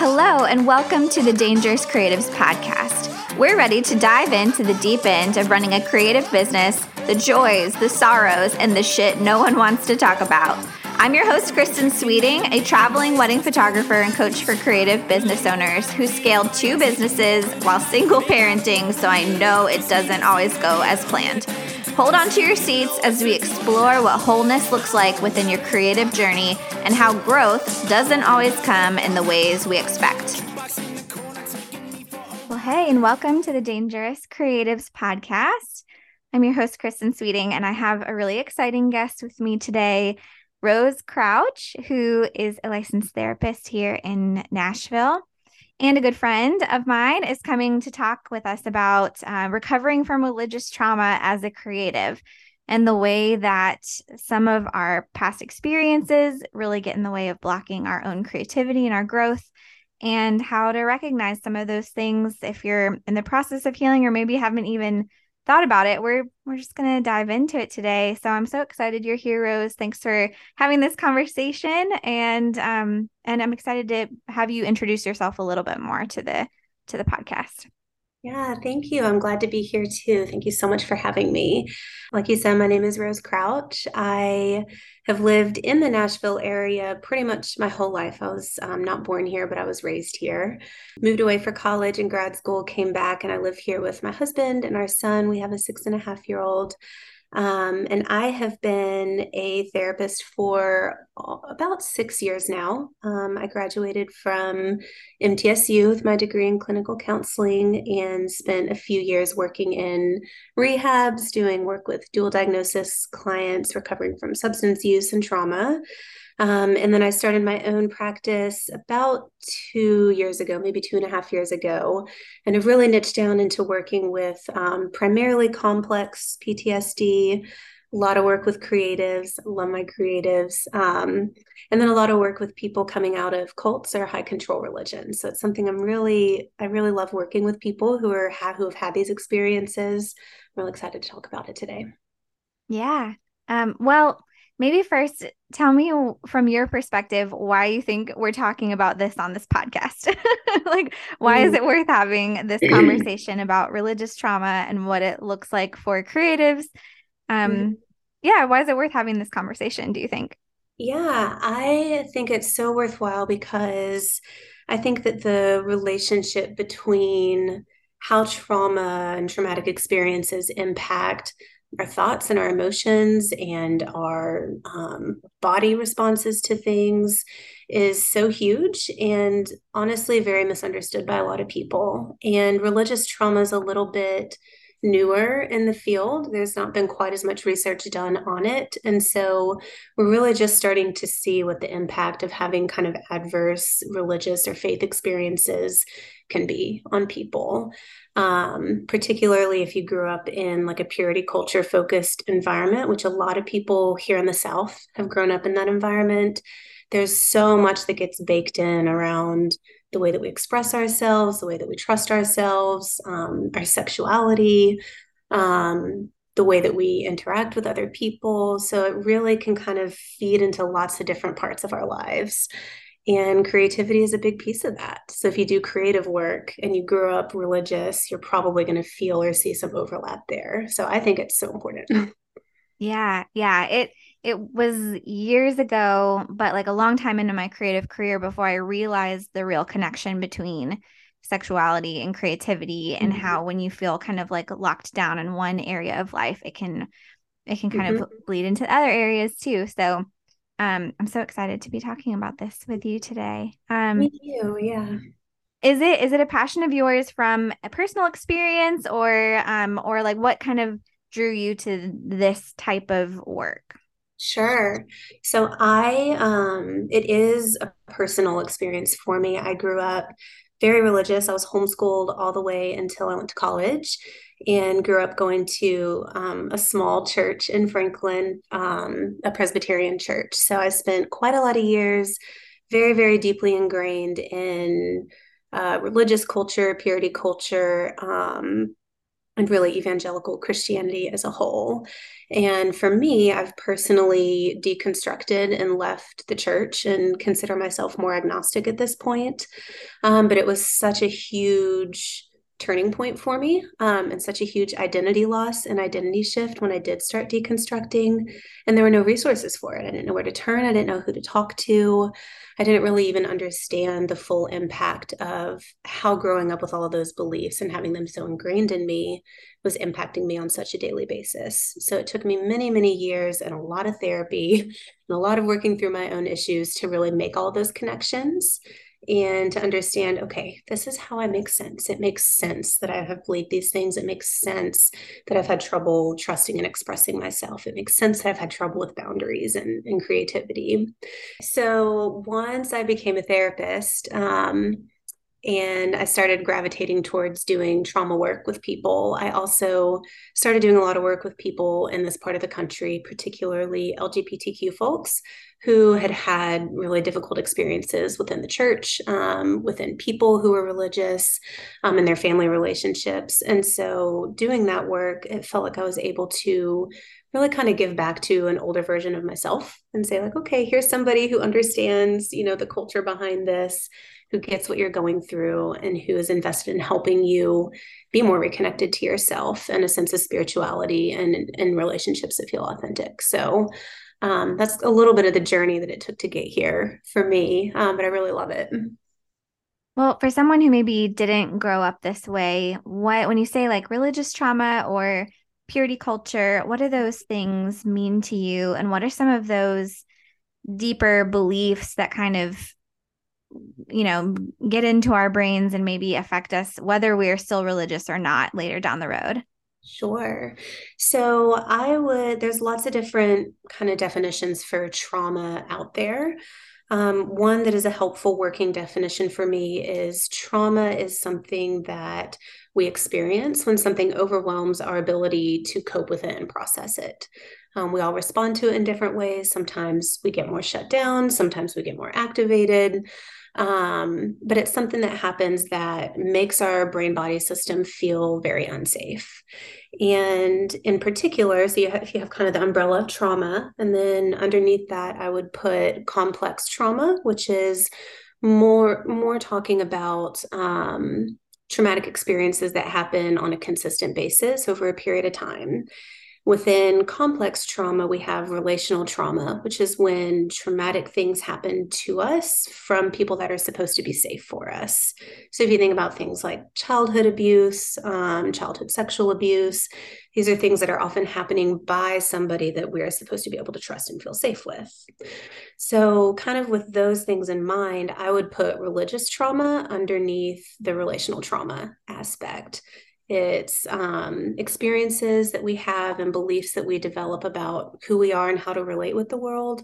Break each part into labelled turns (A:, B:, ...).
A: Hello, and welcome to the Dangerous Creatives Podcast. We're ready to dive into the deep end of running a creative business, the joys, the sorrows, and the shit no one wants to talk about. I'm your host, Kristin Sweeting, a traveling wedding photographer and coach for creative business owners who scaled two businesses while single parenting, so I know it doesn't always go as planned. Hold on to your seats as we explore what wholeness looks like within your creative journey and how growth doesn't always come in the ways we expect. Well, hey, and welcome to the Dangerous Creatives Podcast. I'm your host, Kristin Sweeting, and I have a really exciting guest with me today, Rose Crouch, who is a licensed therapist here in Nashville and a good friend of mine is coming to talk with us about uh, recovering from religious trauma as a creative and the way that some of our past experiences really get in the way of blocking our own creativity and our growth and how to recognize some of those things if you're in the process of healing or maybe haven't even thought about it, we're we're just going to dive into it today. So I'm so excited you're here, Rose. Thanks for having this conversation, and um, and I'm excited to have you introduce yourself a little bit more to the to the podcast.
B: Yeah, thank you. I'm glad to be here too. Thank you so much for having me. Like you said, my name is Rose Crouch. I have lived in the Nashville area pretty much my whole life. I was um, not born here, but I was raised here. Moved away for college and grad school, came back, and I live here with my husband and our son. We have a six and a half year old. Um, and I have been a therapist for about six years now. Um, I graduated from MTSU with my degree in clinical counseling and spent a few years working in rehabs, doing work with dual diagnosis clients recovering from substance use and trauma. Um, and then I started my own practice about two years ago, maybe two and a half years ago. And I've really niched down into working with um, primarily complex PTSD, a lot of work with creatives, love my creatives, um, and then a lot of work with people coming out of cults or high control religions. So it's something I'm really, I really love working with people who are who have had these experiences. I'm really excited to talk about it today.
A: Yeah. Um, well, maybe first tell me from your perspective why you think we're talking about this on this podcast. like, why is mm. it worth having this conversation about religious trauma and what it looks like for creatives? Um, mm. yeah, why is it worth having this conversation, do you think?
B: Yeah, I think it's so worthwhile because I think that the relationship between how trauma and traumatic experiences impact our thoughts and our emotions and our um, body responses to things is so huge and honestly very misunderstood by a lot of people. And religious trauma is a little bit newer in the field. There's not been quite as much research done on it. And so we're really just starting to see what the impact of having kind of adverse religious or faith experiences can be on people. Um, particularly if you grew up in like a purity culture focused environment, which a lot of people here in the South have grown up in that environment. There's so much that gets baked in around the way that we express ourselves, the way that we trust ourselves, um, our sexuality, um, the way that we interact with other people. So it really can kind of feed into lots of different parts of our lives. And creativity is a big piece of that. So if you do creative work and you grew up religious, you're probably going to feel or see some overlap there. So I think it's so important.
A: Yeah, yeah. It it was years ago, but like a long time into my creative career before I realized the real connection between sexuality and creativity and mm-hmm. how when you feel kind of like locked down in one area of life, it can it can kind mm-hmm. of bleed into other areas too. So um I'm so excited to be talking about this with you today. Um
B: Me too, yeah.
A: Is it is it a passion of yours from a personal experience or um or like what kind of drew you to this type of work?
B: Sure. So I um it is a personal experience for me. I grew up very religious. I was homeschooled all the way until I went to college and grew up going to um, a small church in Franklin, um, a Presbyterian church. So I spent quite a lot of years very, very deeply ingrained in uh, religious culture, purity culture, um, and really evangelical Christianity as a whole. And for me, I've personally deconstructed and left the church and consider myself more agnostic at this point. Um, but it was such a huge turning point for me um, and such a huge identity loss and identity shift when I did start deconstructing. And there were no resources for it. I didn't know where to turn, I didn't know who to talk to. I didn't really even understand the full impact of how growing up with all of those beliefs and having them so ingrained in me was impacting me on such a daily basis. So it took me many, many years and a lot of therapy and a lot of working through my own issues to really make all those connections and to understand okay this is how i make sense. It makes sense that i have believed these things. It makes sense that i've had trouble trusting and expressing myself. It makes sense that i've had trouble with boundaries and, and creativity. So once i became a therapist um, and I started gravitating towards doing trauma work with people. I also started doing a lot of work with people in this part of the country, particularly LGBTQ folks who had had really difficult experiences within the church, um, within people who were religious, um, and their family relationships. And so, doing that work, it felt like I was able to really kind of give back to an older version of myself and say like okay here's somebody who understands you know the culture behind this who gets what you're going through and who is invested in helping you be more reconnected to yourself and a sense of spirituality and, and relationships that feel authentic. So um, that's a little bit of the journey that it took to get here for me, um, but I really love it.
A: Well, for someone who maybe didn't grow up this way, what when you say like religious trauma or purity culture, what do those things mean to you? And what are some of those deeper beliefs that kind of you know, get into our brains and maybe affect us whether we are still religious or not later down the road?
B: Sure. So I would, there's lots of different kind of definitions for trauma out there. Um, one that is a helpful working definition for me is trauma is something that we experience when something overwhelms our ability to cope with it and process it. Um, we all respond to it in different ways. Sometimes we get more shut down, sometimes we get more activated. Um, but it's something that happens that makes our brain body system feel very unsafe. And in particular, so you have, you have kind of the umbrella of trauma, and then underneath that, I would put complex trauma, which is more more talking about um, traumatic experiences that happen on a consistent basis over a period of time. Within complex trauma, we have relational trauma, which is when traumatic things happen to us from people that are supposed to be safe for us. So, if you think about things like childhood abuse, um, childhood sexual abuse, these are things that are often happening by somebody that we're supposed to be able to trust and feel safe with. So, kind of with those things in mind, I would put religious trauma underneath the relational trauma aspect it's um, experiences that we have and beliefs that we develop about who we are and how to relate with the world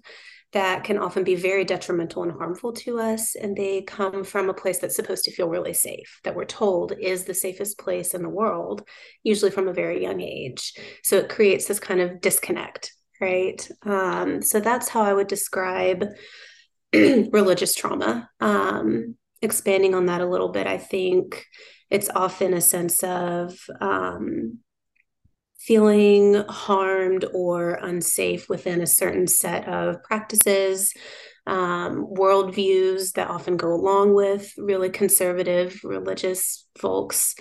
B: that can often be very detrimental and harmful to us. And they come from a place that's supposed to feel really safe, that we're told is the safest place in the world, usually from a very young age. So it creates this kind of disconnect, right? Um, so that's how I would describe religious trauma. Um, expanding on that a little bit, I think it's often a sense of um, feeling harmed or unsafe within a certain set of practices, um, worldviews that often go along with really conservative religious folks,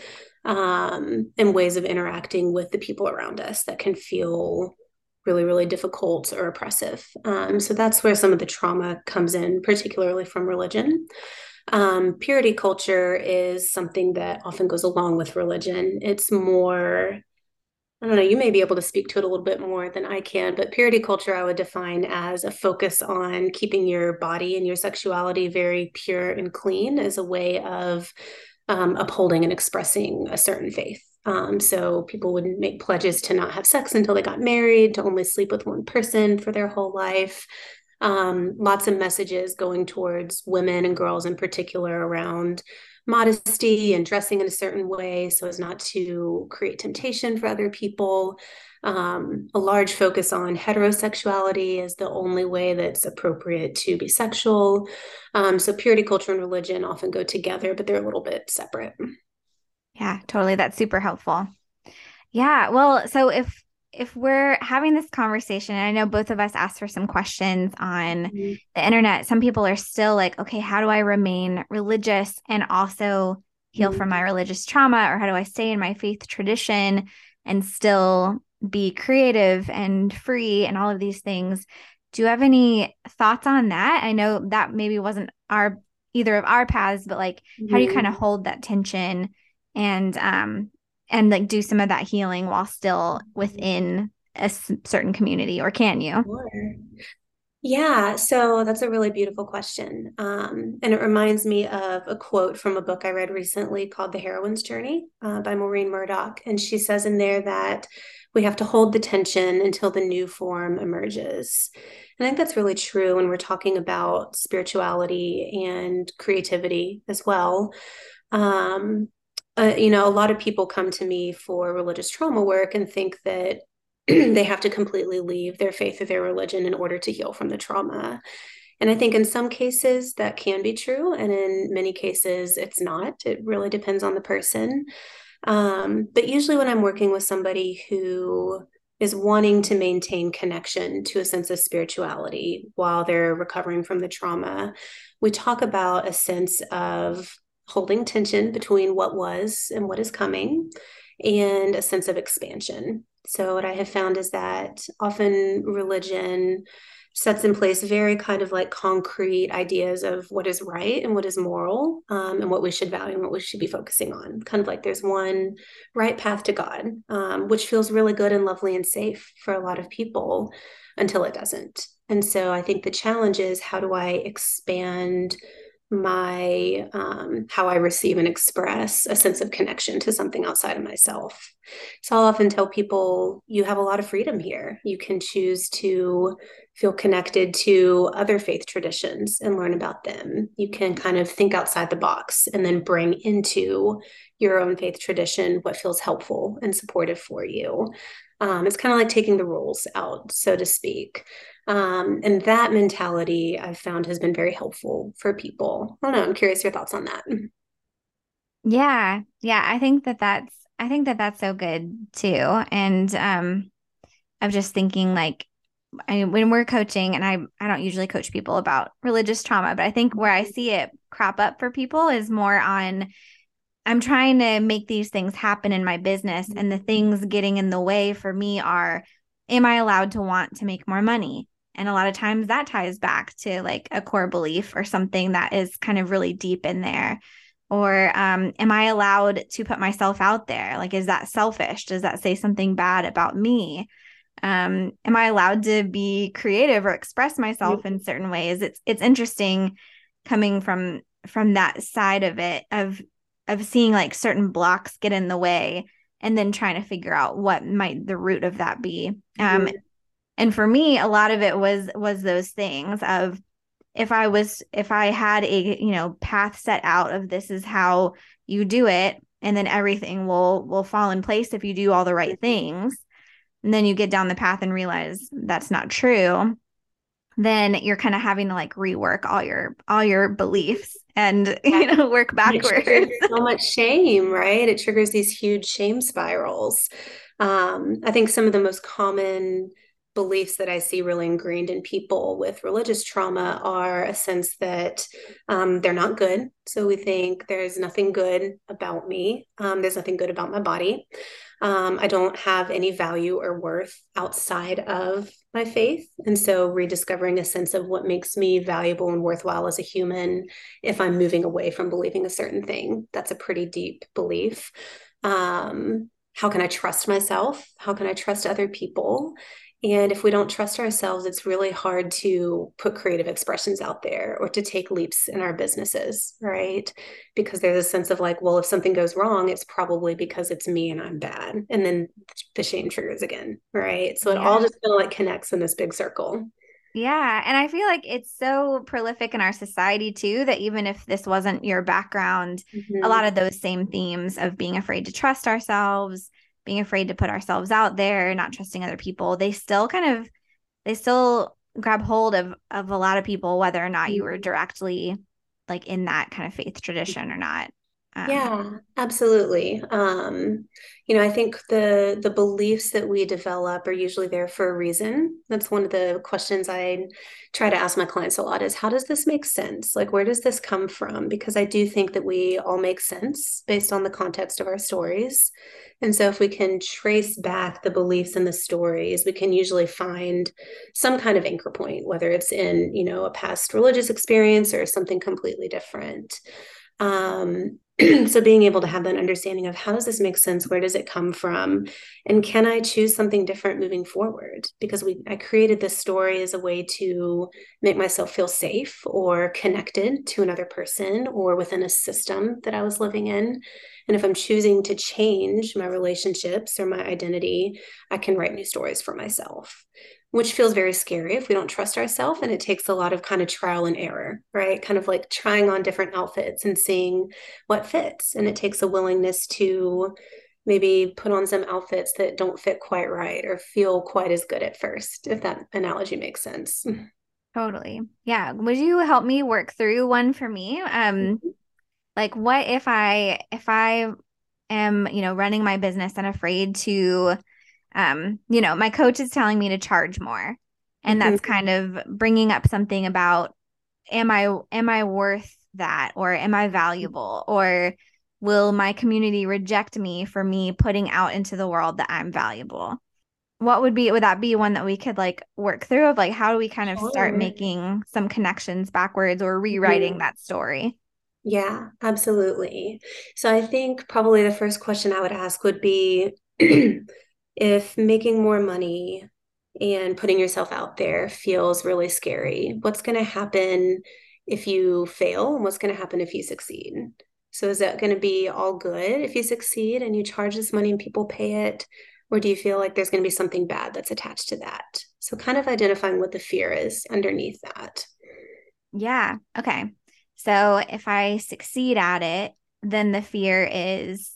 B: um, and ways of interacting with the people around us that can feel really, really difficult or oppressive. Um, so that's where some of the trauma comes in, particularly from religion. Um, purity culture is something that often goes along with religion. It's more, I don't know, you may be able to speak to it a little bit more than I can, but purity culture I would define as a focus on keeping your body and your sexuality very pure and clean as a way of um, upholding and expressing a certain faith. Um, so people would make pledges to not have sex until they got married, to only sleep with one person for their whole life, um, lots of messages going towards women and girls in particular around modesty and dressing in a certain way so as not to create temptation for other people. Um, a large focus on heterosexuality as the only way that's appropriate to be sexual. Um, so purity culture and religion often go together, but they're a little bit separate.
A: Yeah, totally. That's super helpful. Yeah. Well, so if if we're having this conversation, I know both of us asked for some questions on mm-hmm. the internet. Some people are still like, okay, how do I remain religious and also heal mm-hmm. from my religious trauma? Or how do I stay in my faith tradition and still be creative and free and all of these things? Do you have any thoughts on that? I know that maybe wasn't our either of our paths, but like mm-hmm. how do you kind of hold that tension and um and like do some of that healing while still within a certain community or can you?
B: Sure. yeah so that's a really beautiful question. Um, and it reminds me of a quote from a book i read recently called the heroine's journey uh, by maureen murdock. And she says in there that we have to hold the tension until the new form emerges. I think that's really true when we're talking about spirituality and creativity as well. Um, uh, you know, a lot of people come to me for religious trauma work and think that they have to completely leave their faith or their religion in order to heal from the trauma. And I think in some cases that can be true, and in many cases it's not. It really depends on the person. Um, but usually, when I'm working with somebody who is wanting to maintain connection to a sense of spirituality while they're recovering from the trauma, we talk about a sense of holding tension between what was and what is coming and a sense of expansion. So, what I have found is that often religion sets in place very kind of like concrete ideas of what is right and what is moral um, and what we should value and what we should be focusing on. Kind of like there's one right path to God, um, which feels really good and lovely and safe for a lot of people until it doesn't. And so I think the challenge is how do I expand my um, how I receive and express a sense of connection to something outside of myself. So I'll often tell people you have a lot of freedom here. You can choose to feel connected to other faith traditions and learn about them. You can kind of think outside the box and then bring into your own faith tradition what feels helpful and supportive for you. Um, it's kind of like taking the rules out, so to speak. Um, and that mentality I've found has been very helpful for people. I don't know. I'm curious your thoughts on that.
A: Yeah. Yeah. I think that that's, I think that that's so good too. And, um, I'm just thinking like, I, when we're coaching and I, I don't usually coach people about religious trauma, but I think where I see it crop up for people is more on, I'm trying to make these things happen in my business and the things getting in the way for me are, am I allowed to want to make more money? And a lot of times that ties back to like a core belief or something that is kind of really deep in there. Or um, am I allowed to put myself out there? Like, is that selfish? Does that say something bad about me? Um, am I allowed to be creative or express myself in certain ways? It's it's interesting coming from from that side of it of of seeing like certain blocks get in the way and then trying to figure out what might the root of that be. Um, mm-hmm and for me a lot of it was was those things of if i was if i had a you know path set out of this is how you do it and then everything will will fall in place if you do all the right things and then you get down the path and realize that's not true then you're kind of having to like rework all your all your beliefs and you know work backwards.
B: so much shame right? It triggers these huge shame spirals. Um, i think some of the most common beliefs that I see really ingrained in people with religious trauma are a sense that um, they're not good. So we think there's nothing good about me, um, there's nothing good about my body. Um, I don't have any value or worth outside of my faith. And so rediscovering a sense of what makes me valuable and worthwhile as a human if I'm moving away from believing a certain thing. That's a pretty deep belief. Um, how can I trust myself? How can I trust other people? And if we don't trust ourselves, it's really hard to put creative expressions out there or to take leaps in our businesses, right? Because there's a sense of like, well, if something goes wrong, it's probably because it's me and I'm bad. And then the shame triggers again, right? So it yeah. all just kind of like connects in this big circle.
A: Yeah. And I feel like it's so prolific in our society too that even if this wasn't your background, mm-hmm. a lot of those same themes of being afraid to trust ourselves, being afraid to put ourselves out there, not trusting other people, they still kind of they still grab hold of of a lot of people whether or not you were mm-hmm. directly like in that kind of faith tradition or not.
B: Um, yeah, absolutely. Um, you know, I think the the beliefs that we develop are usually there for a reason. That's one of the questions I try to ask my clients a lot is how does this make sense? Like where does this come from? Because I do think that we all make sense based on the context of our stories. And so if we can trace back the beliefs and the stories, we can usually find some kind of anchor point, whether it's in, you know, a past religious experience or something completely different. Um, so being able to have that understanding of how does this make sense? Where does it come from and can i choose something different moving forward because we i created this story as a way to make myself feel safe or connected to another person or within a system that i was living in and if i'm choosing to change my relationships or my identity i can write new stories for myself which feels very scary if we don't trust ourselves. And it takes a lot of kind of trial and error, right? Kind of like trying on different outfits and seeing what fits. And it takes a willingness to maybe put on some outfits that don't fit quite right or feel quite as good at first, if that analogy makes sense.
A: Totally. Yeah. Would you help me work through one for me? Um, mm-hmm. like what if I if I am, you know, running my business and afraid to um, you know, my coach is telling me to charge more. And mm-hmm. that's kind of bringing up something about am I am I worth that or am I valuable or will my community reject me for me putting out into the world that I'm valuable? What would be would that be one that we could like work through of like how do we kind of start making some connections backwards or rewriting mm-hmm. that story?
B: Yeah, absolutely. So I think probably the first question I would ask would be if making more money and putting yourself out there feels really scary, what's going to happen if you fail and what's going to happen if you succeed? So is that going to be all good if you succeed and you charge this money and people pay it? Or do you feel like there's going to be something bad that's attached to that? So kind of identifying what the fear is underneath that.
A: Yeah. Okay. So if I succeed at it, then the fear is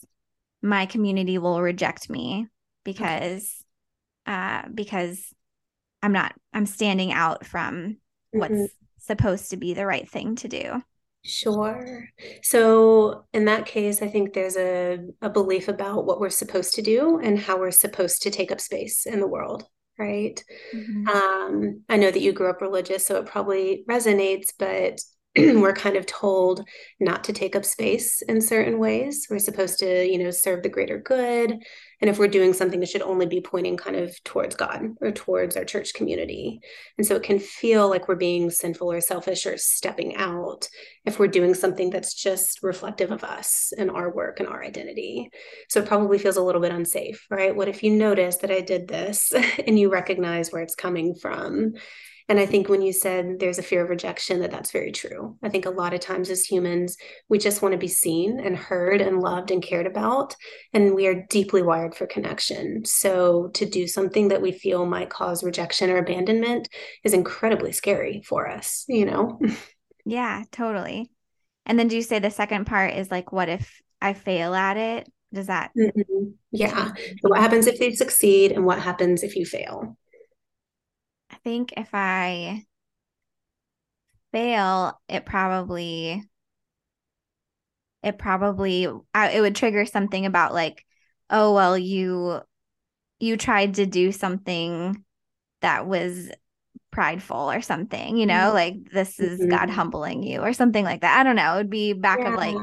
A: my community will reject me because okay. uh because I'm not I'm standing out from mm-hmm. what's supposed to be the right thing to do.
B: Sure. So in that case, I think there's a, a belief about what we're supposed to do and how we're supposed to take up space in the world, right? Mm-hmm. Um, I know that you grew up religious, so it probably resonates, but we're kind of told not to take up space in certain ways. We're supposed to, you know, serve the greater good. And if we're doing something, it should only be pointing kind of towards God or towards our church community. And so it can feel like we're being sinful or selfish or stepping out if we're doing something that's just reflective of us and our work and our identity. So it probably feels a little bit unsafe, right? What if you notice that I did this and you recognize where it's coming from? And I think when you said there's a fear of rejection, that that's very true. I think a lot of times as humans, we just want to be seen and heard and loved and cared about. And we are deeply wired for connection. So to do something that we feel might cause rejection or abandonment is incredibly scary for us, you know?
A: Yeah, totally. And then do you say the second part is like, what if I fail at it? Does that?
B: Mm-hmm. Yeah. So what happens if they succeed and what happens if you fail?
A: I think if I fail, it probably it probably I, it would trigger something about like, oh well, you you tried to do something that was prideful or something, you know, mm-hmm. like this is mm-hmm. God humbling you or something like that. I don't know. It would be back yeah. of like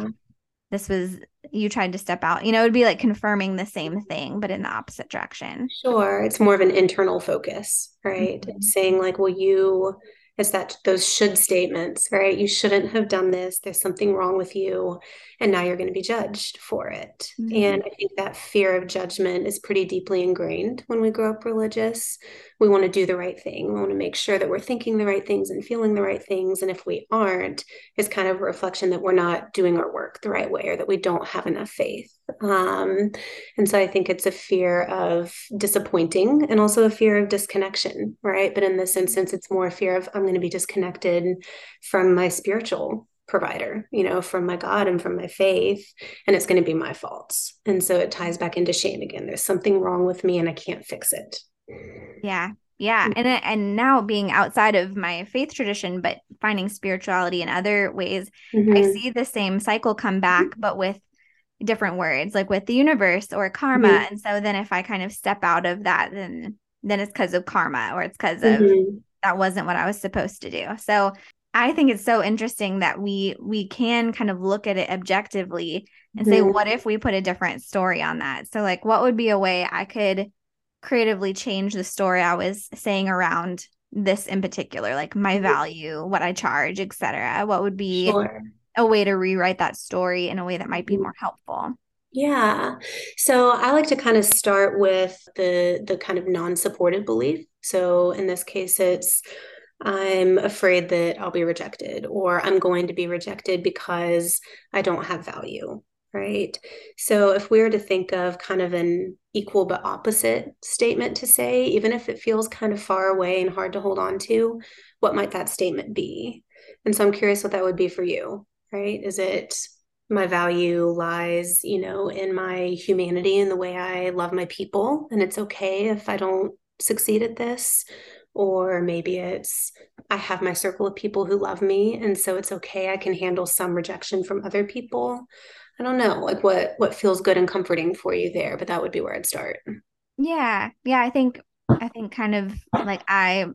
A: this was you tried to step out. You know, it would be like confirming the same thing, but in the opposite direction.
B: Sure. It's more of an internal focus, right? Mm-hmm. Saying, like, well, you it's that those should statements, right? You shouldn't have done this. There's something wrong with you. And now you're going to be judged for it. Mm-hmm. And I think that fear of judgment is pretty deeply ingrained when we grow up religious. We want to do the right thing. We want to make sure that we're thinking the right things and feeling the right things. And if we aren't, it's kind of a reflection that we're not doing our work the right way or that we don't have enough faith. Um, and so I think it's a fear of disappointing and also a fear of disconnection, right? But in this instance, it's more a fear of I'm going to be disconnected from my spiritual provider, you know, from my God and from my faith, and it's going to be my faults. And so it ties back into shame again. There's something wrong with me and I can't fix it.
A: Yeah. Yeah. And and now being outside of my faith tradition, but finding spirituality in other ways, mm-hmm. I see the same cycle come back, but with different words, like with the universe or karma. Mm-hmm. And so then if I kind of step out of that, then then it's because of karma or it's because of mm-hmm. that wasn't what I was supposed to do. So I think it's so interesting that we we can kind of look at it objectively and say, what if we put a different story on that? So like what would be a way I could creatively change the story I was saying around this in particular, like my value, what I charge, etc. What would be sure. a way to rewrite that story in a way that might be mm-hmm. more helpful?
B: Yeah. So I like to kind of start with the the kind of non-supported belief. So in this case it's I'm afraid that I'll be rejected or I'm going to be rejected because I don't have value right? So if we were to think of kind of an equal but opposite statement to say, even if it feels kind of far away and hard to hold on to, what might that statement be? And so I'm curious what that would be for you, right? Is it my value lies, you know, in my humanity and the way I love my people, and it's okay if I don't succeed at this? Or maybe it's I have my circle of people who love me, and so it's okay. I can handle some rejection from other people. I don't know, like what what feels good and comforting for you there, but that would be where I'd start.
A: Yeah. Yeah, I think I think kind of like I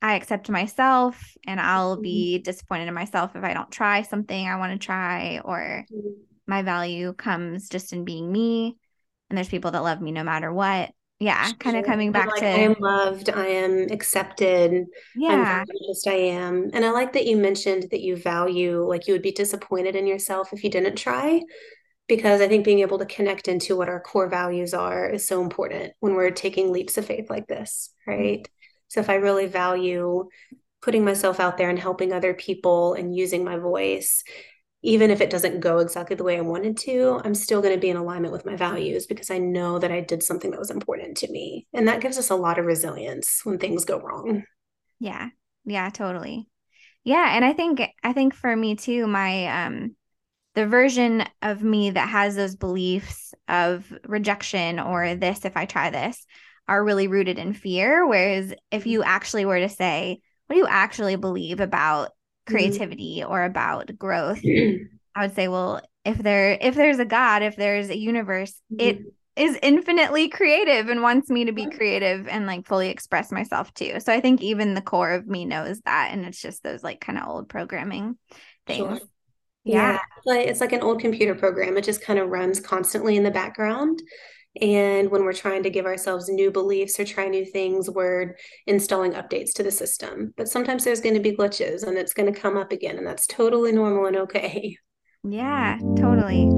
A: I accept myself and I'll mm-hmm. be disappointed in myself if I don't try something I want to try or mm-hmm. my value comes just in being me and there's people that love me no matter what yeah kind of coming back like, to
B: i am loved i am accepted
A: yeah.
B: I'm just i am. And i like that you mentioned that you value like you would be disappointed in yourself if you didn't try because i think being able to connect into what our core values are is so important when we're taking leaps of faith like this right? Mm-hmm. so if i really value putting myself out there and helping other people and using my voice even if it doesn't go exactly the way I wanted to, I'm still going to be in alignment with my values because I know that I did something that was important to me. And that gives us a lot of resilience when things go wrong.
A: Yeah. Yeah, totally. Yeah, and I think I think for me too, my um the version of me that has those beliefs of rejection or this if I try this are really rooted in fear whereas if you actually were to say what do you actually believe about. Creativity mm-hmm. or about growth i would say well if there if there's a god if there's a universe mm-hmm. it is infinitely creative and wants me to be creative and like fully express myself too so i think even the core of me knows that and it's just those like kind of old programming things sure.
B: yeah, yeah. Like, it's like an old computer program it just kind of runs constantly in the background and when we're trying to give ourselves new beliefs or try new things, we're installing updates to the system. But sometimes there's going to be glitches and it's going to come up again. And that's totally normal and okay.
A: Yeah, totally.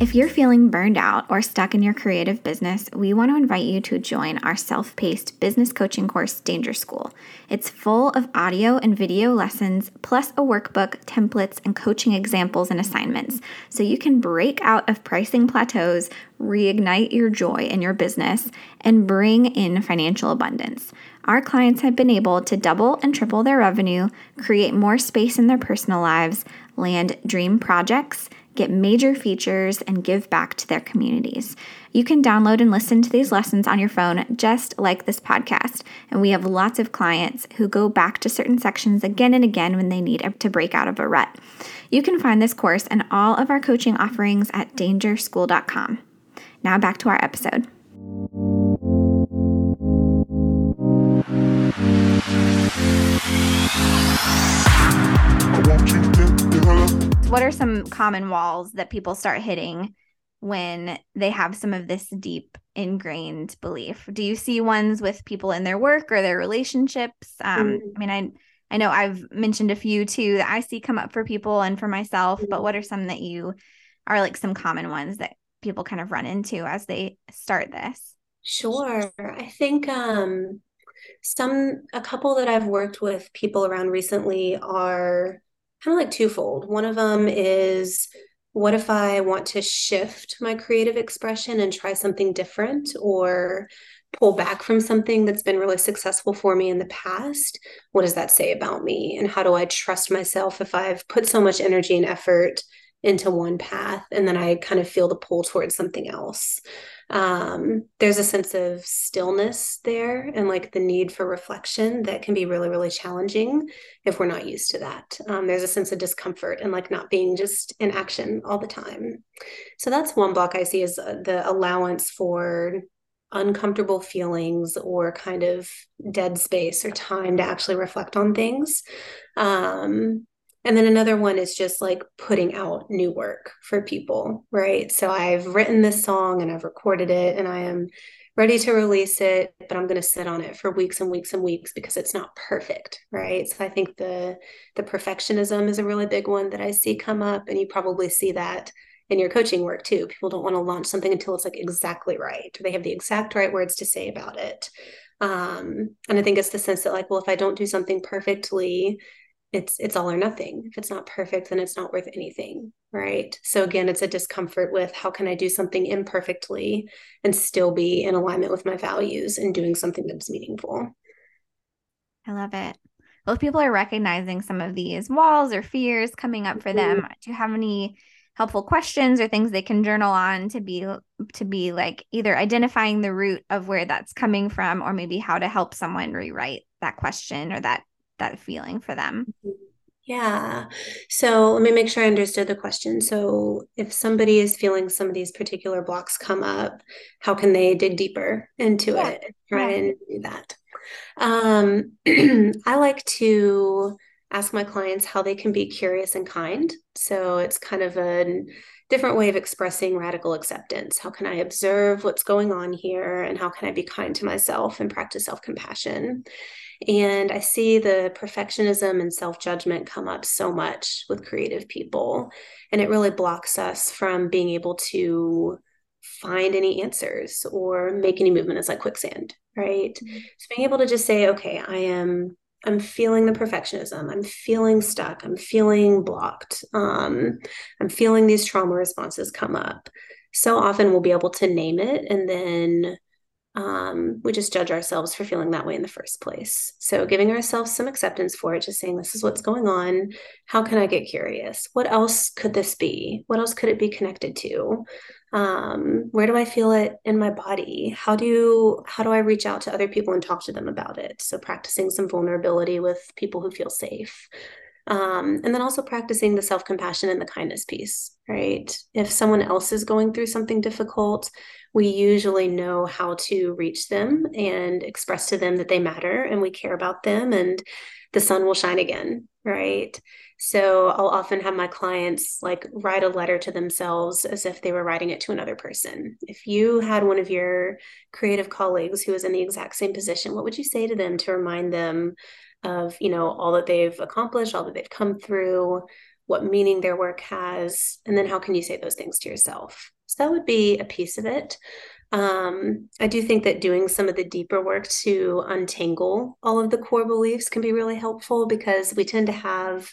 A: If you're feeling burned out or stuck in your creative business, we want to invite you to join our self paced business coaching course, Danger School. It's full of audio and video lessons, plus a workbook, templates, and coaching examples and assignments, so you can break out of pricing plateaus, reignite your joy in your business, and bring in financial abundance. Our clients have been able to double and triple their revenue, create more space in their personal lives, land dream projects get major features, and give back to their communities. You can download and listen to these lessons on your phone just like this podcast. And we have lots of clients who go back to certain sections again and again when they need to break out of a rut. You can find this course and all of our coaching offerings at dangerschool.com. Now back to our episode. What are some common walls that people start hitting when they have some of this deep ingrained belief? Do you see ones with people in their work or their relationships? Um, mm-hmm. I mean, I I know I've mentioned a few too that I see come up for people and for myself, mm-hmm. but what are some that you are like some common ones that people kind of run into as they start this?
B: Sure. I think um some a couple that I've worked with people around recently are kind of like twofold. One of them is what if I want to shift my creative expression and try something different or pull back from something that's been really successful for me in the past? What does that say about me? And how do I trust myself if I've put so much energy and effort into one path and then I kind of feel the pull towards something else. Um, there's a sense of stillness there and like the need for reflection that can be really, really challenging if we're not used to that. Um, there's a sense of discomfort and like not being just in action all the time. So that's one block I see as uh, the allowance for uncomfortable feelings or kind of dead space or time to actually reflect on things. Um, and then another one is just like putting out new work for people, right? So I've written this song and I've recorded it and I am ready to release it, but I'm going to sit on it for weeks and weeks and weeks because it's not perfect, right? So I think the the perfectionism is a really big one that I see come up and you probably see that in your coaching work too. People don't want to launch something until it's like exactly right, or they have the exact right words to say about it. Um, and I think it's the sense that like, well, if I don't do something perfectly, it's it's all or nothing. If it's not perfect, then it's not worth anything, right? So again, it's a discomfort with how can I do something imperfectly and still be in alignment with my values and doing something that's meaningful.
A: I love it. Well, if people are recognizing some of these walls or fears coming up for them, mm-hmm. do you have any helpful questions or things they can journal on to be to be like either identifying the root of where that's coming from or maybe how to help someone rewrite that question or that that feeling for them
B: yeah so let me make sure i understood the question so if somebody is feeling some of these particular blocks come up how can they dig deeper into yeah. it and try yeah. and do that um i like to ask my clients how they can be curious and kind. So it's kind of a different way of expressing radical acceptance. How can I observe what's going on here and how can I be kind to myself and practice self compassion? And I see the perfectionism and self judgment come up so much with creative people. And it really blocks us from being able to find any answers or make any movement. It's like quicksand, right? Mm-hmm. So being able to just say, okay, I am I'm feeling the perfectionism. I'm feeling stuck. I'm feeling blocked. Um, I'm feeling these trauma responses come up. So often we'll be able to name it and then um, we just judge ourselves for feeling that way in the first place. So giving ourselves some acceptance for it, just saying, this is what's going on. How can I get curious? What else could this be? What else could it be connected to? Um, where do i feel it in my body? How do how do i reach out to other people and talk to them about it? So practicing some vulnerability with people who feel safe. Um, and then also practicing the self-compassion and the kindness piece right? If someone else is going through something difficult we usually know how to reach them and express to them that they matter and we care about them and the sun will shine again right so I'll often have my clients like write a letter to themselves as if they were writing it to another person. If you had one of your creative colleagues who was in the exact same position, what would you say to them to remind them of, you know, all that they've accomplished, all that they've come through, what meaning their work has, and then how can you say those things to yourself? So that would be a piece of it. Um, I do think that doing some of the deeper work to untangle all of the core beliefs can be really helpful because we tend to have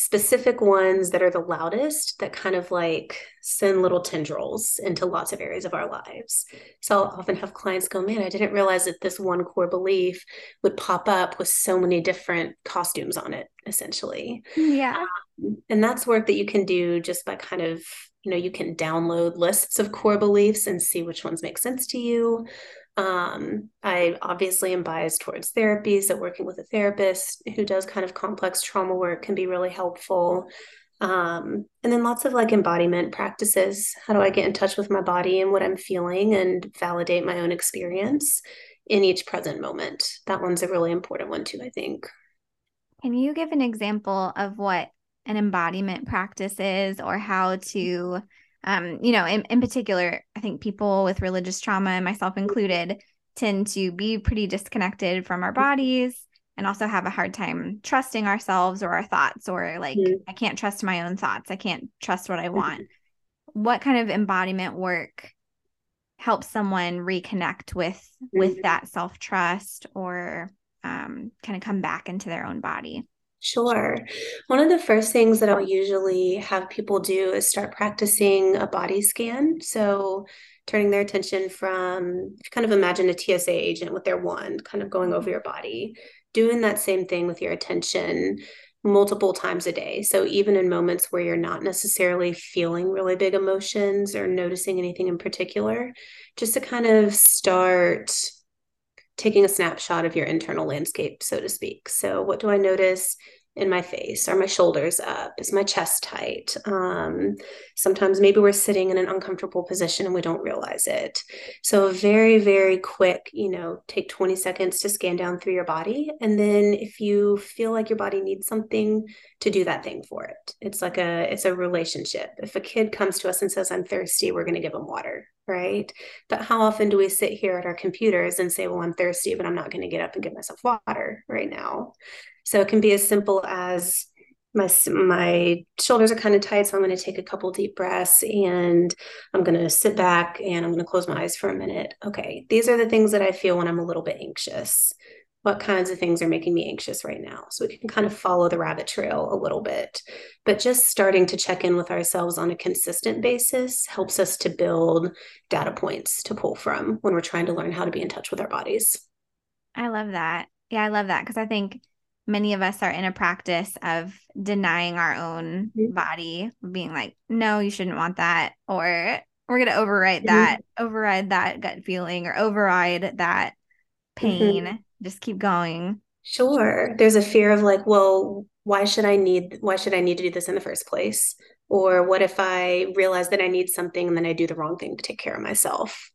B: specific ones that are the loudest that kind of like send little tendrils into lots of areas of our lives. So I'll often have clients go, Man, I didn't realize that this one core belief would pop up with so many different costumes on it, essentially.
A: Yeah.
B: Um, and that's work that you can do just by kind of you know you can download lists of core beliefs and see which ones make sense to you um, i obviously am biased towards therapies that working with a therapist who does kind of complex trauma work can be really helpful. Um, and then lots of like embodiment practices. How do i get in touch with my body and what i'm feeling and validate my own experience in each present moment? That one's a really important one too i think.
A: Can you give an example of what an embodiment practice is or how to um, you know in, in particular i think people with religious trauma myself included tend to be pretty disconnected from our bodies and also have a hard time trusting ourselves or our thoughts or like mm-hmm. i can't trust my own thoughts i can't trust what i want mm-hmm. what kind of embodiment work helps someone reconnect with mm-hmm. with that self trust or um, kind of come back into their own body
B: Sure. One of the first things that I'll usually have people do is start practicing a body scan. So, turning their attention from kind of imagine a TSA agent with their wand kind of going over mm-hmm. your body, doing that same thing with your attention multiple times a day. So even in moments where you're not necessarily feeling really big emotions or noticing anything in particular, just to kind of start taking a snapshot of your internal landscape, so to speak. So, what do I notice in my face? Are my shoulders up? Is my chest tight? Um, sometimes maybe we're sitting in an uncomfortable position and we don't realize it. So, very, very quick, you know, take 20 seconds to scan down through your body. And then if you feel like your body needs something, to do that thing for it. It's like a it's a relationship. If a kid comes to us and says, I'm thirsty, we're going to give them water right? But how often do we sit here at our computers and say, well, I'm thirsty, but I'm not going to get up and give myself water right now? So it can be as simple as my my shoulders are kind of tight, so I'm going to take a couple deep breaths and I'm going to sit back and I'm going to close my eyes for a minute. Okay, these are the things that I feel when I'm a little bit anxious. What kinds of things are making me anxious right now? So we can kind of follow the rabbit trail a little bit. But just starting to check in with ourselves on a consistent basis helps us to build data points to pull from when we're trying to learn how to be in touch with our bodies.
A: I love that. Yeah, I love that because I think many of us are in a practice of denying our own mm-hmm. body, being like, no, you shouldn't want that. Or we're going to override mm-hmm. that, override that gut feeling or override that pain. Mm-hmm. Just keep going.
B: Sure. There's a fear of like, well, why should I need why should I need to do this in the first place? Or what if I realize that I need something and then I do the wrong thing to take care of myself?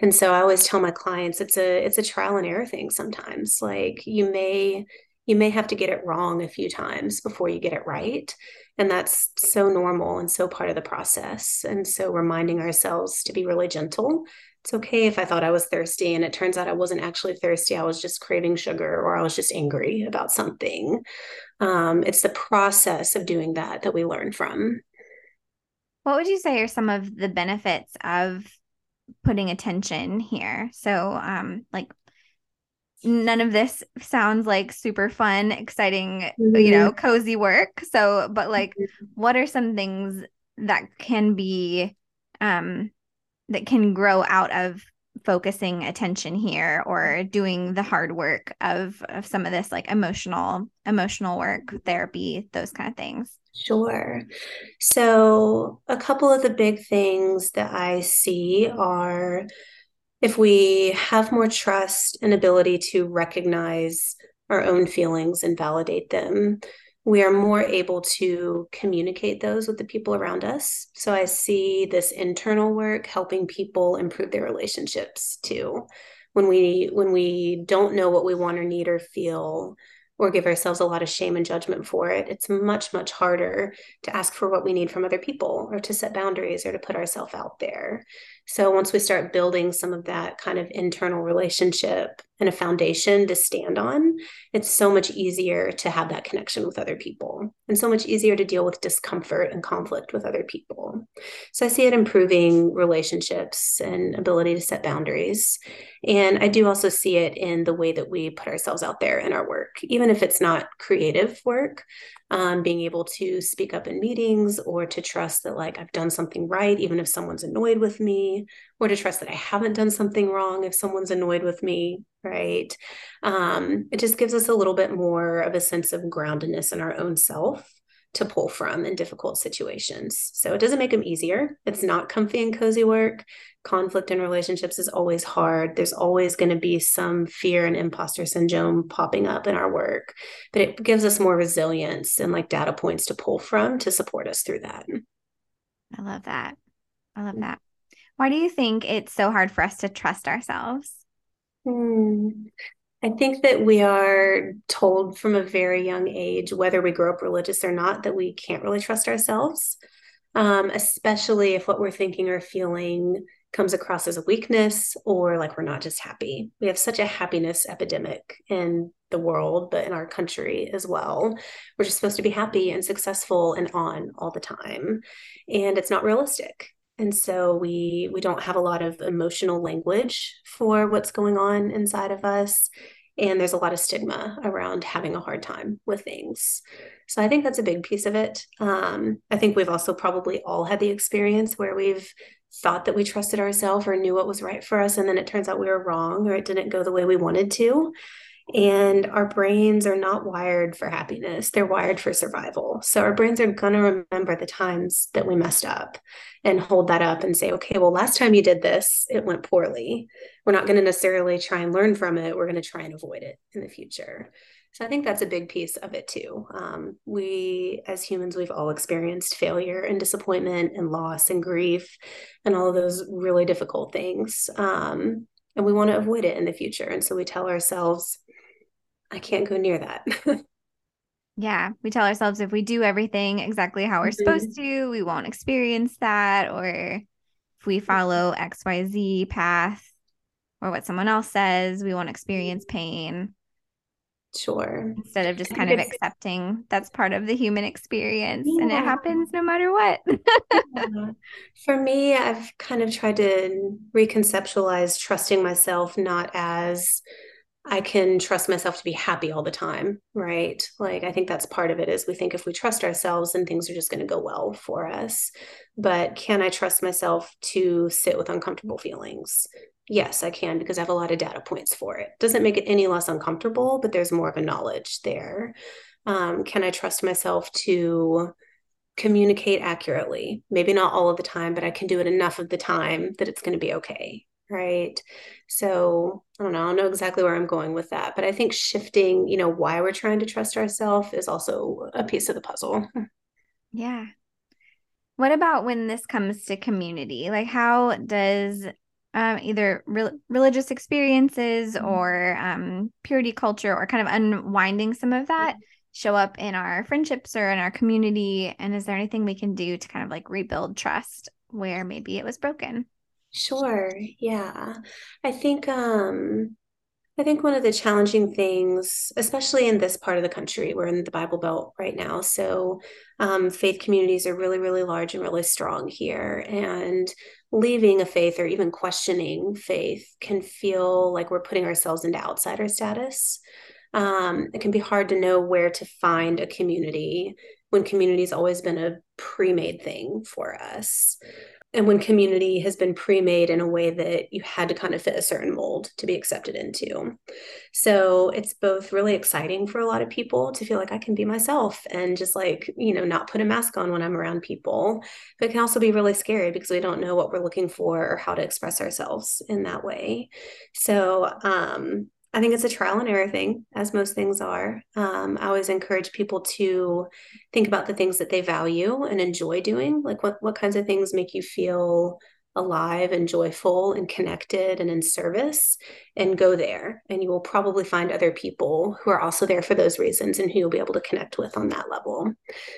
B: And so I always tell my clients it's a it's a trial and error thing sometimes. Like you may you may have to get it wrong a few times before you get it right. And that's so normal and so part of the process. And so reminding ourselves to be really gentle. It's okay if I thought I was thirsty and it turns out I wasn't actually thirsty. I was just craving sugar or I was just angry about something. Um, it's the process of doing that that we learn from.
A: What would you say are some of the benefits of putting attention here? So, um, like none of this sounds like super fun, exciting, mm-hmm. you know, cozy work. So, but like, mm-hmm. what are some things that can be, um, that can grow out of focusing attention here or doing the hard work of, of some of this like emotional emotional work therapy those kind of things
B: sure so a couple of the big things that i see are if we have more trust and ability to recognize our own feelings and validate them, we are more able to communicate those with the people around us. So I see this internal work helping people improve their relationships too. When we when we don't know what we want or need or feel, or give ourselves a lot of shame and judgment for it, it's much, much harder to ask for what we need from other people or to set boundaries or to put ourselves out there. So once we start building some of that kind of internal relationship and a foundation to stand on, it's so much easier to have that connection with other people and so much easier to deal with discomfort and conflict with other people. So I see it improving relationships and ability to set boundaries. And I do also see it in the way that we put ourselves out there in our work, even if it's not creative work um, being able to speak up in meetings or to trust that like I've done something right, even if someone's annoyed with me, or to trust that I haven't done something wrong if someone's annoyed with me, right? Um, it just gives us a little bit more of a sense of groundedness in our own self to pull from in difficult situations. So it doesn't make them easier. It's not comfy and cozy work. Conflict in relationships is always hard. There's always going to be some fear and imposter syndrome popping up in our work, but it gives us more resilience and like data points to pull from to support us through that.
A: I love that. I love that. Why do you think it's so hard for us to trust ourselves?
B: Hmm. I think that we are told from a very young age, whether we grow up religious or not, that we can't really trust ourselves, um, especially if what we're thinking or feeling comes across as a weakness or like we're not just happy. We have such a happiness epidemic in the world, but in our country as well. We're just supposed to be happy and successful and on all the time. And it's not realistic and so we we don't have a lot of emotional language for what's going on inside of us. And there's a lot of stigma around having a hard time with things. So i think that's a big piece of it. Um, i think we've also probably all had the experience where we've thought that we trusted ourselves or knew what was right for us. And then it turns out we were wrong or it didn't go the way we wanted to And our brains are not wired for happiness, they're wired for survival. So our brains are going to remember the times that we messed up and hold that up and say, okay, well, last time you did this, it went poorly. We're not going to necessarily try and learn from it. We're going to try and avoid it in the future. So I think that's a big piece of it too. Um, we, as humans, we've all experienced failure and disappointment and loss and grief and all of those really difficult things. Um, and we want to avoid it in the future. And so we tell ourselves, I can't go near that.
A: yeah. We tell ourselves if we do everything exactly how we're mm-hmm. supposed to, we won't experience that. Or if we follow XYZ path or what someone else says, we won't experience pain.
B: Sure.
A: Instead of just kind of accepting that's part of the human experience yeah. and it happens no matter what.
B: yeah. For me, I've kind of tried to reconceptualize trusting myself not as I can trust myself to be happy all the time, right? Like I think that's part of it is we think if we trust ourselves then things are just going to go well for us. But can I trust myself to sit with uncomfortable feelings? Yes, I can because I have a lot of data points for it. Doesn't make it any less uncomfortable, but there's more of a knowledge there. Um, can I trust myself to communicate accurately? Maybe not all of the time, but I can do it enough of the time that it's going to be okay right? So i don't know i don't know exactly where i'm going with that but i think shifting you know why we're trying to trust ourselves is also a piece of the puzzle.
A: Yeah. What about when this comes to community? Like how does um, either re- religious experiences mm-hmm. or um, purity culture or kind of unwinding some of that mm-hmm. show up in our friendships or in our community? And is there anything we can do to kind of like rebuild trust where maybe it was broken
B: Sure. Yeah. I think um I think one of the challenging things, especially in this part of the country, we're in the Bible Belt right now. So um, faith communities are really, really large and really strong here. And leaving a faith or even questioning faith can feel like we're putting ourselves into outsider status. Um, it can be hard to know where to find a community when community has always been a pre made thing for us and when community has been pre-made in a way that you had to kind of fit a certain mold to be accepted into. So it's both really exciting for a lot of people to feel like i can be myself and just like you know not put a mask on when i'm around people but it can also be really scary because we don't know what we're looking for or how to express ourselves in that way. So um I think it's a trial and error thing, as most things are. Um, I always encourage people to think about the things that they value and enjoy doing. Like what what kinds of things make you feel alive and joyful and connected and in service, and go there. And you will probably find other people who are also there for those reasons and who you'll be able to connect with on that level.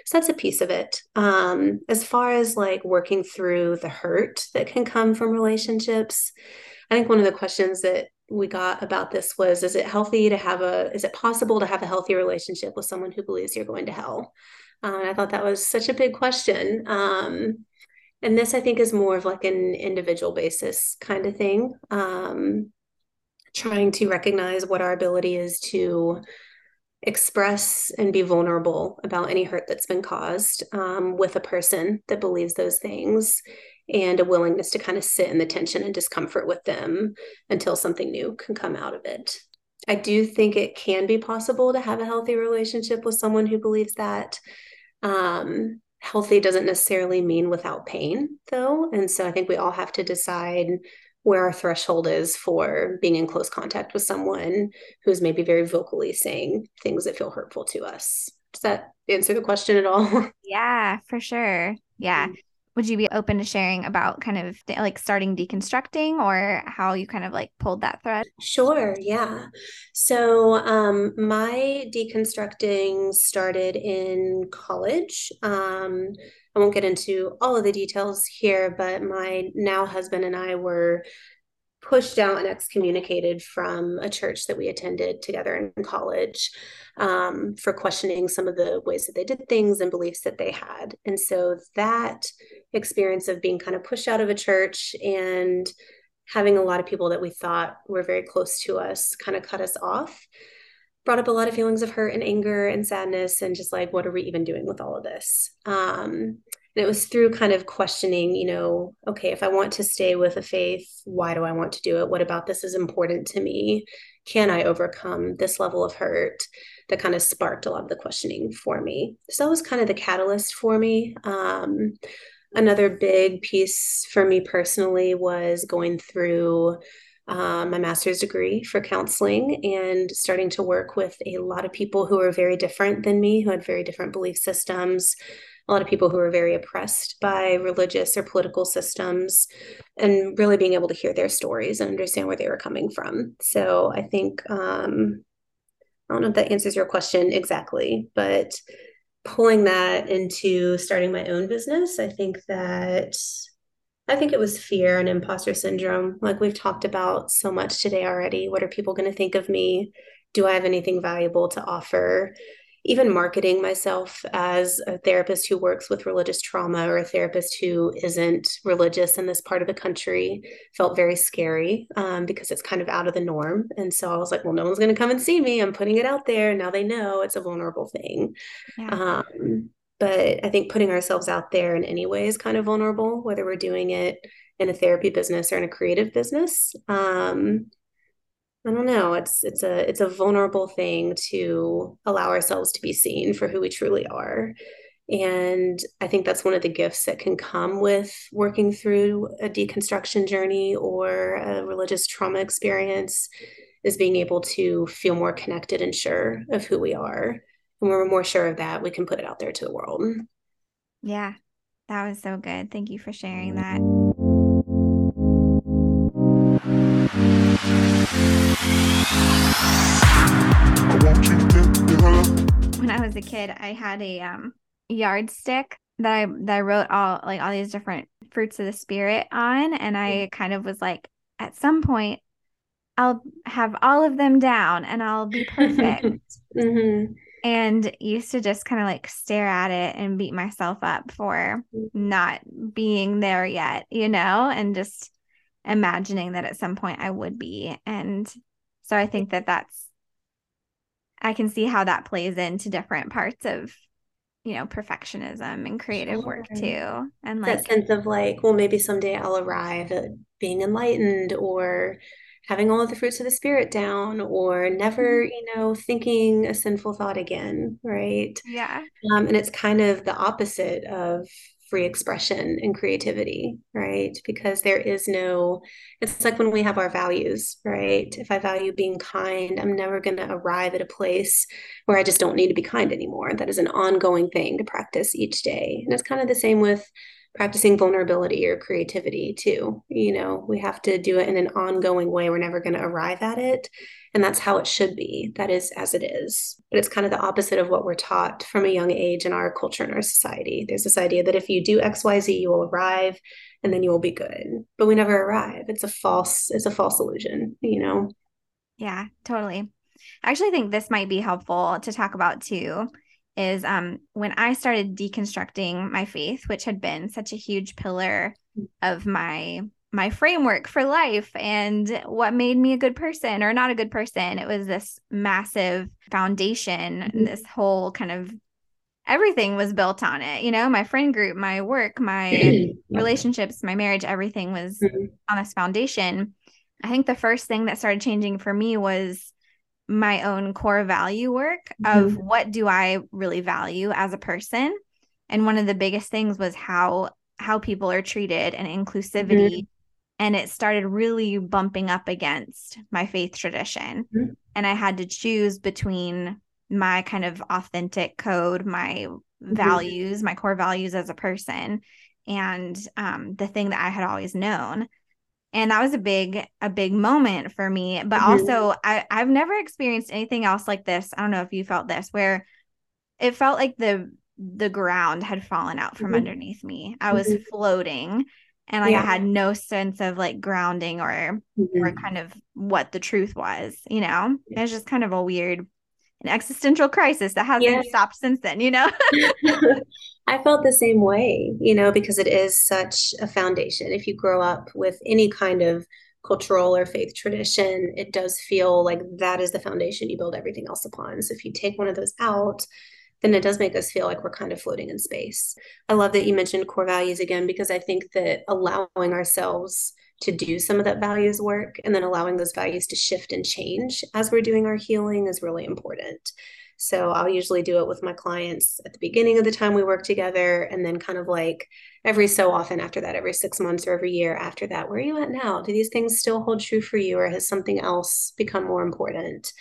B: So that's a piece of it. Um, as far as like working through the hurt that can come from relationships, I think one of the questions that we got about this was is it healthy to have a is it possible to have a healthy relationship with someone who believes you're going to hell? Uh, i thought that was such a big question. Um, and this i think is more of like an individual basis kind of thing. Um, trying to recognize what our ability is to express and be vulnerable about any hurt that's been caused um, with a person that believes those things and a willingness to kind of sit in the tension and discomfort with them until something new can come out of it. I do think it can be possible to have a healthy relationship with someone who believes that. Um, healthy doesn't necessarily mean without pain, though. And so I think we all have to decide where our threshold is for being in close contact with someone who's maybe very vocally saying things that feel hurtful to us. Does that answer the question at all?
A: Yeah, for sure. Yeah. Mm would you be open to sharing about kind of like starting deconstructing or how you kind of like pulled that thread?
B: Sure, yeah. So um, my deconstructing started in college. Um, I won't get into all of the details here, but my now husband and I were pushed out and excommunicated from a church that we attended together in college um, for questioning some of the ways that they did things and beliefs that they had. And so that experience of being kind of pushed out of a church and having a lot of people that we thought were very close to us kind of cut us off brought up a lot of feelings of hurt and anger and sadness and just like what are we even doing with all of this um, and it was through kind of questioning you know okay if i want to stay with a faith why do i want to do it what about this is important to me can I overcome this level of hurt that kind of sparked a lot of the questioning for me. So that was kind of the catalyst for me. Um, another big piece for me personally was going through um, my master's degree for counseling and starting to work with a lot of people who are very different than me, who had very different belief systems, a lot of people who were very oppressed by religious or political systems, and really being able to hear their stories and understand where they were coming from. So I think, um, I don't know if that answers your question exactly, but pulling that into starting my own business, I think that I think it was fear and imposter syndrome. Like we've talked about so much today already. What are people going to think of me? Do I have anything valuable to offer? Even marketing myself as a therapist who works with religious trauma or a therapist who isn't religious in this part of the country felt very scary um, because it's kind of out of the norm. And so I was like, well, no one's going to come and see me. I'm putting it out there. Now they know it's a vulnerable thing. Yeah. Um, but I think putting ourselves out there in any way is kind of vulnerable, whether we're doing it in a therapy business or in a creative business. Um, I don't know. It's it's a it's a vulnerable thing to allow ourselves to be seen for who we truly are. And I think that's one of the gifts that can come with working through a deconstruction journey or a religious trauma experience is being able to feel more connected and sure of who we are And when we're more sure of that, we can put it out there to the world.
A: Yeah, that was so good. Thank you for sharing that. Was a kid, I had a um, yardstick that I that I wrote all like all these different fruits of the spirit on, and I kind of was like, at some point, I'll have all of them down, and I'll be perfect. mm-hmm and used to just kind of like stare at it and beat myself up for not being there yet, you know, and just imagining that at some point I would be. And so I think that that's, I can see how that plays into different parts of, you know, perfectionism and creative sure. work too. And
B: like that sense of like, well, maybe someday I'll arrive at being enlightened or having all of the fruits of the spirit down or never mm-hmm. you know thinking a sinful thought again right
A: yeah
B: um, and it's kind of the opposite of free expression and creativity right? Because there is no it's like when we have our values right? If i value being kind i'm never going to arrive at a place where i just don't need to be kind anymore. That is an ongoing thing to practice each day. And it's kind of the same with practicing vulnerability or creativity too. You know, we have to do it in an ongoing way. We're never going to arrive at it. And that's how it should be. That is as it is. But it's kind of the opposite of what we're taught from a young age in our culture and our society. There's this idea that if you do XYZ, you will arrive and then you will be good. But we never arrive. It's a false, it's a false illusion, you know?
A: Yeah, totally. I actually think this might be helpful to talk about too is um, when I started deconstructing my faith, which had been such a huge pillar of my my framework for life and what made me a good person or not a good person. It was this massive foundation, mm-hmm. this whole kind of everything was built on it. You know, my friend group, my work, my relationships, my marriage, everything was mm-hmm. on this foundation. I think the first thing that started changing for me was my own core value work of mm-hmm. what do I really value as a person. And one of the biggest things was how how people are treated and inclusivity. Mm-hmm. And it started really bumping up against my faith tradition. Mm-hmm. And I had to choose between my kind of authentic code, my mm-hmm. values, my core values as a person, and um, the thing that I had always known and that was a big a big moment for me but mm-hmm. also I, i've never experienced anything else like this i don't know if you felt this where it felt like the the ground had fallen out from mm-hmm. underneath me i was mm-hmm. floating and like yeah. i had no sense of like grounding or or mm-hmm. kind of what the truth was you know it was just kind of a weird an existential crisis that hasn't yeah. stopped since then, you know?
B: I felt the same way, you know, because it is such a foundation. If you grow up with any kind of cultural or faith tradition, it does feel like that is the foundation you build everything else upon. So if you take one of those out, then it does make us feel like we're kind of floating in space. I love that you mentioned core values again, because I think that allowing ourselves to do some of that values work and then allowing those values to shift and change as we're doing our healing is really important. So I'll usually do it with my clients at the beginning of the time we work together and then kind of like every so often after that, every six months or every year after that, where are you at now? Do these things still hold true for you or has something else become more important?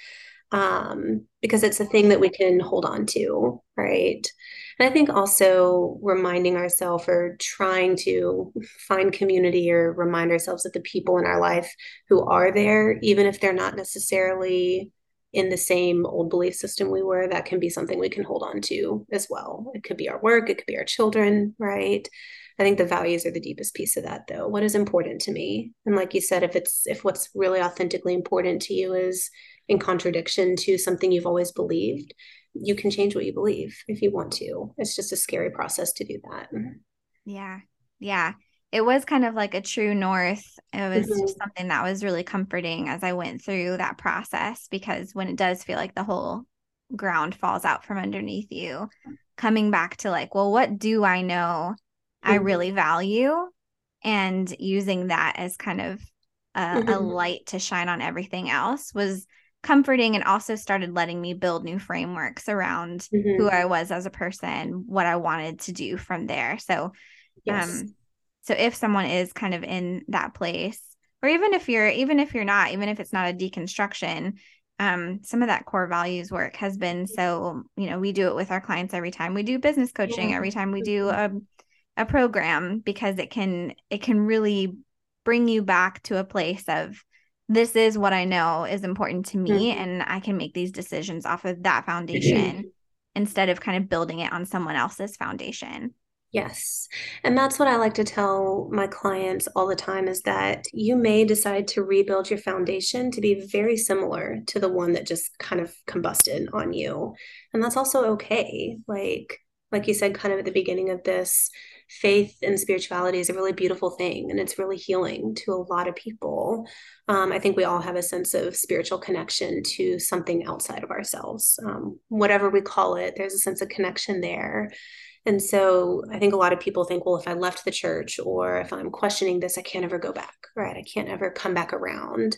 B: Um, because it's a thing that we can hold on to, right? And I think also reminding ourselves or trying to find community or remind ourselves of the people in our life who are there, even if they're not necessarily in the same old belief system we were, that can be something we can hold on to as well. It could be our work, it could be our children, right? I think the values are the deepest piece of that though. What is important to me? And like you said, if it's if what's really authentically important to you is in contradiction to something you've always believed, you can change what you believe if you want to. It's just a scary process to do that.
A: Yeah. Yeah. It was kind of like a true north. It was mm-hmm. something that was really comforting as I went through that process because when it does feel like the whole ground falls out from underneath you, coming back to like, well, what do I know mm-hmm. I really value? And using that as kind of a, mm-hmm. a light to shine on everything else was comforting and also started letting me build new frameworks around mm-hmm. who I was as a person, what I wanted to do from there. So, yes. um, so if someone is kind of in that place, or even if you're, even if you're not, even if it's not a deconstruction, um, some of that core values work has been so, you know, we do it with our clients every time we do business coaching, every time we do a, a program, because it can, it can really bring you back to a place of this is what I know is important to me, mm-hmm. and I can make these decisions off of that foundation mm-hmm. instead of kind of building it on someone else's foundation.
B: Yes. And that's what I like to tell my clients all the time is that you may decide to rebuild your foundation to be very similar to the one that just kind of combusted on you. And that's also okay. Like like you said kind of at the beginning of this, faith and spirituality is a really beautiful thing and it's really healing to a lot of people. Um, I think we all have a sense of spiritual connection to something outside of ourselves. Um, whatever we call it, there's a sense of connection there. And so I think a lot of people think, well, if I left the church or if I'm questioning this, I can't ever go back, right? I can't ever come back around.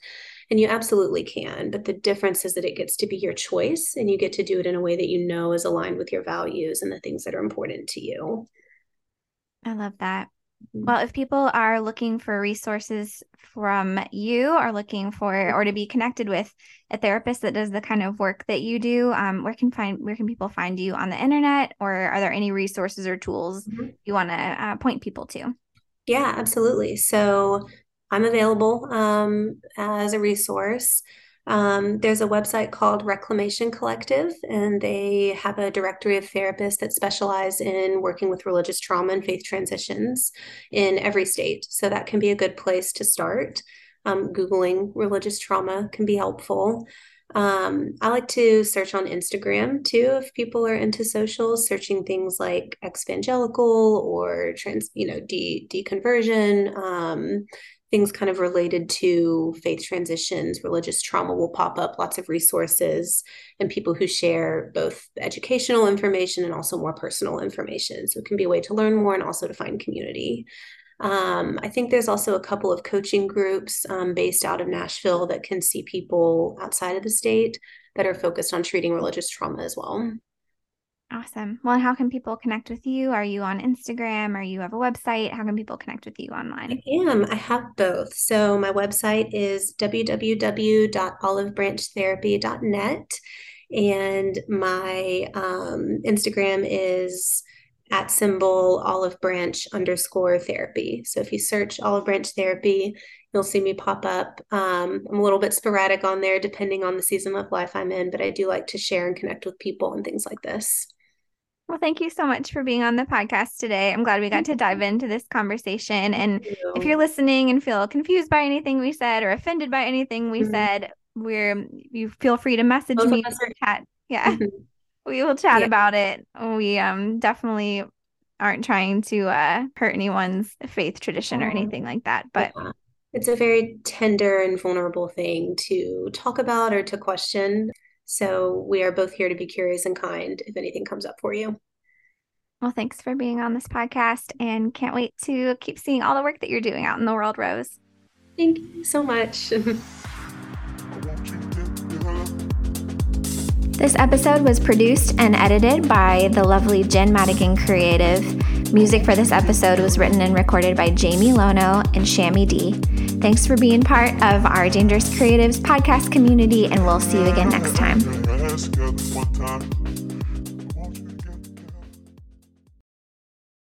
B: And you absolutely can. But the difference is that it gets to be your choice and you get to do it in a way that you know is aligned with your values and the things that are important to you.
A: I love that. Well, if people are looking for resources from you, or looking for or to be connected with a therapist that does the kind of work that you do, um, where can find where can people find you on the internet, or are there any resources or tools mm-hmm. you want to uh, point people to?
B: Yeah, absolutely. So I'm available um, as a resource. Um, there's a website called Reclamation Collective, and they have a directory of therapists that specialize in working with religious trauma and faith transitions in every state. So that can be a good place to start. Um, Googling religious trauma can be helpful. Um, I like to search on Instagram too if people are into socials, searching things like evangelical or trans, you know, de deconversion, um, things kind of related to faith transitions, religious trauma will pop up, lots of resources, and people who share both educational information and also more personal information. So it can be a way to learn more and also to find community. Um, I think there's also a couple of coaching groups um, based out of Nashville that can see people outside of the state that are focused on treating religious trauma as well.
A: Awesome. Well, how can people connect with you? Are you on Instagram or you have a website? How can people connect with you online?
B: I am. I have both. So my website is www.olivebranchtherapy.net and my um, Instagram is at symbol olive branch underscore therapy. So if you search olive branch therapy, you'll see me pop up. Um, I'm a little bit sporadic on there depending on the season of life I'm in, but I do like to share and connect with people and things like this.
A: Well, thank you so much for being on the podcast today. I'm glad we got to dive into this conversation. And you. if you're listening and feel confused by anything we said or offended by anything we mm-hmm. said, we're you feel free to message me or chat. Yeah. Mm-hmm. We will chat yeah. about it. We um definitely aren't trying to uh hurt anyone's faith tradition or anything like that. But yeah.
B: it's a very tender and vulnerable thing to talk about or to question. So we are both here to be curious and kind if anything comes up for you.
A: Well, thanks for being on this podcast and can't wait to keep seeing all the work that you're doing out in the world, Rose.
B: Thank you so much.
A: this episode was produced and edited by the lovely Jen Madigan Creative. Music for this episode was written and recorded by Jamie Lono and Shammy Dee. Thanks for being part of our Dangerous Creatives podcast community, and we'll see you again next time.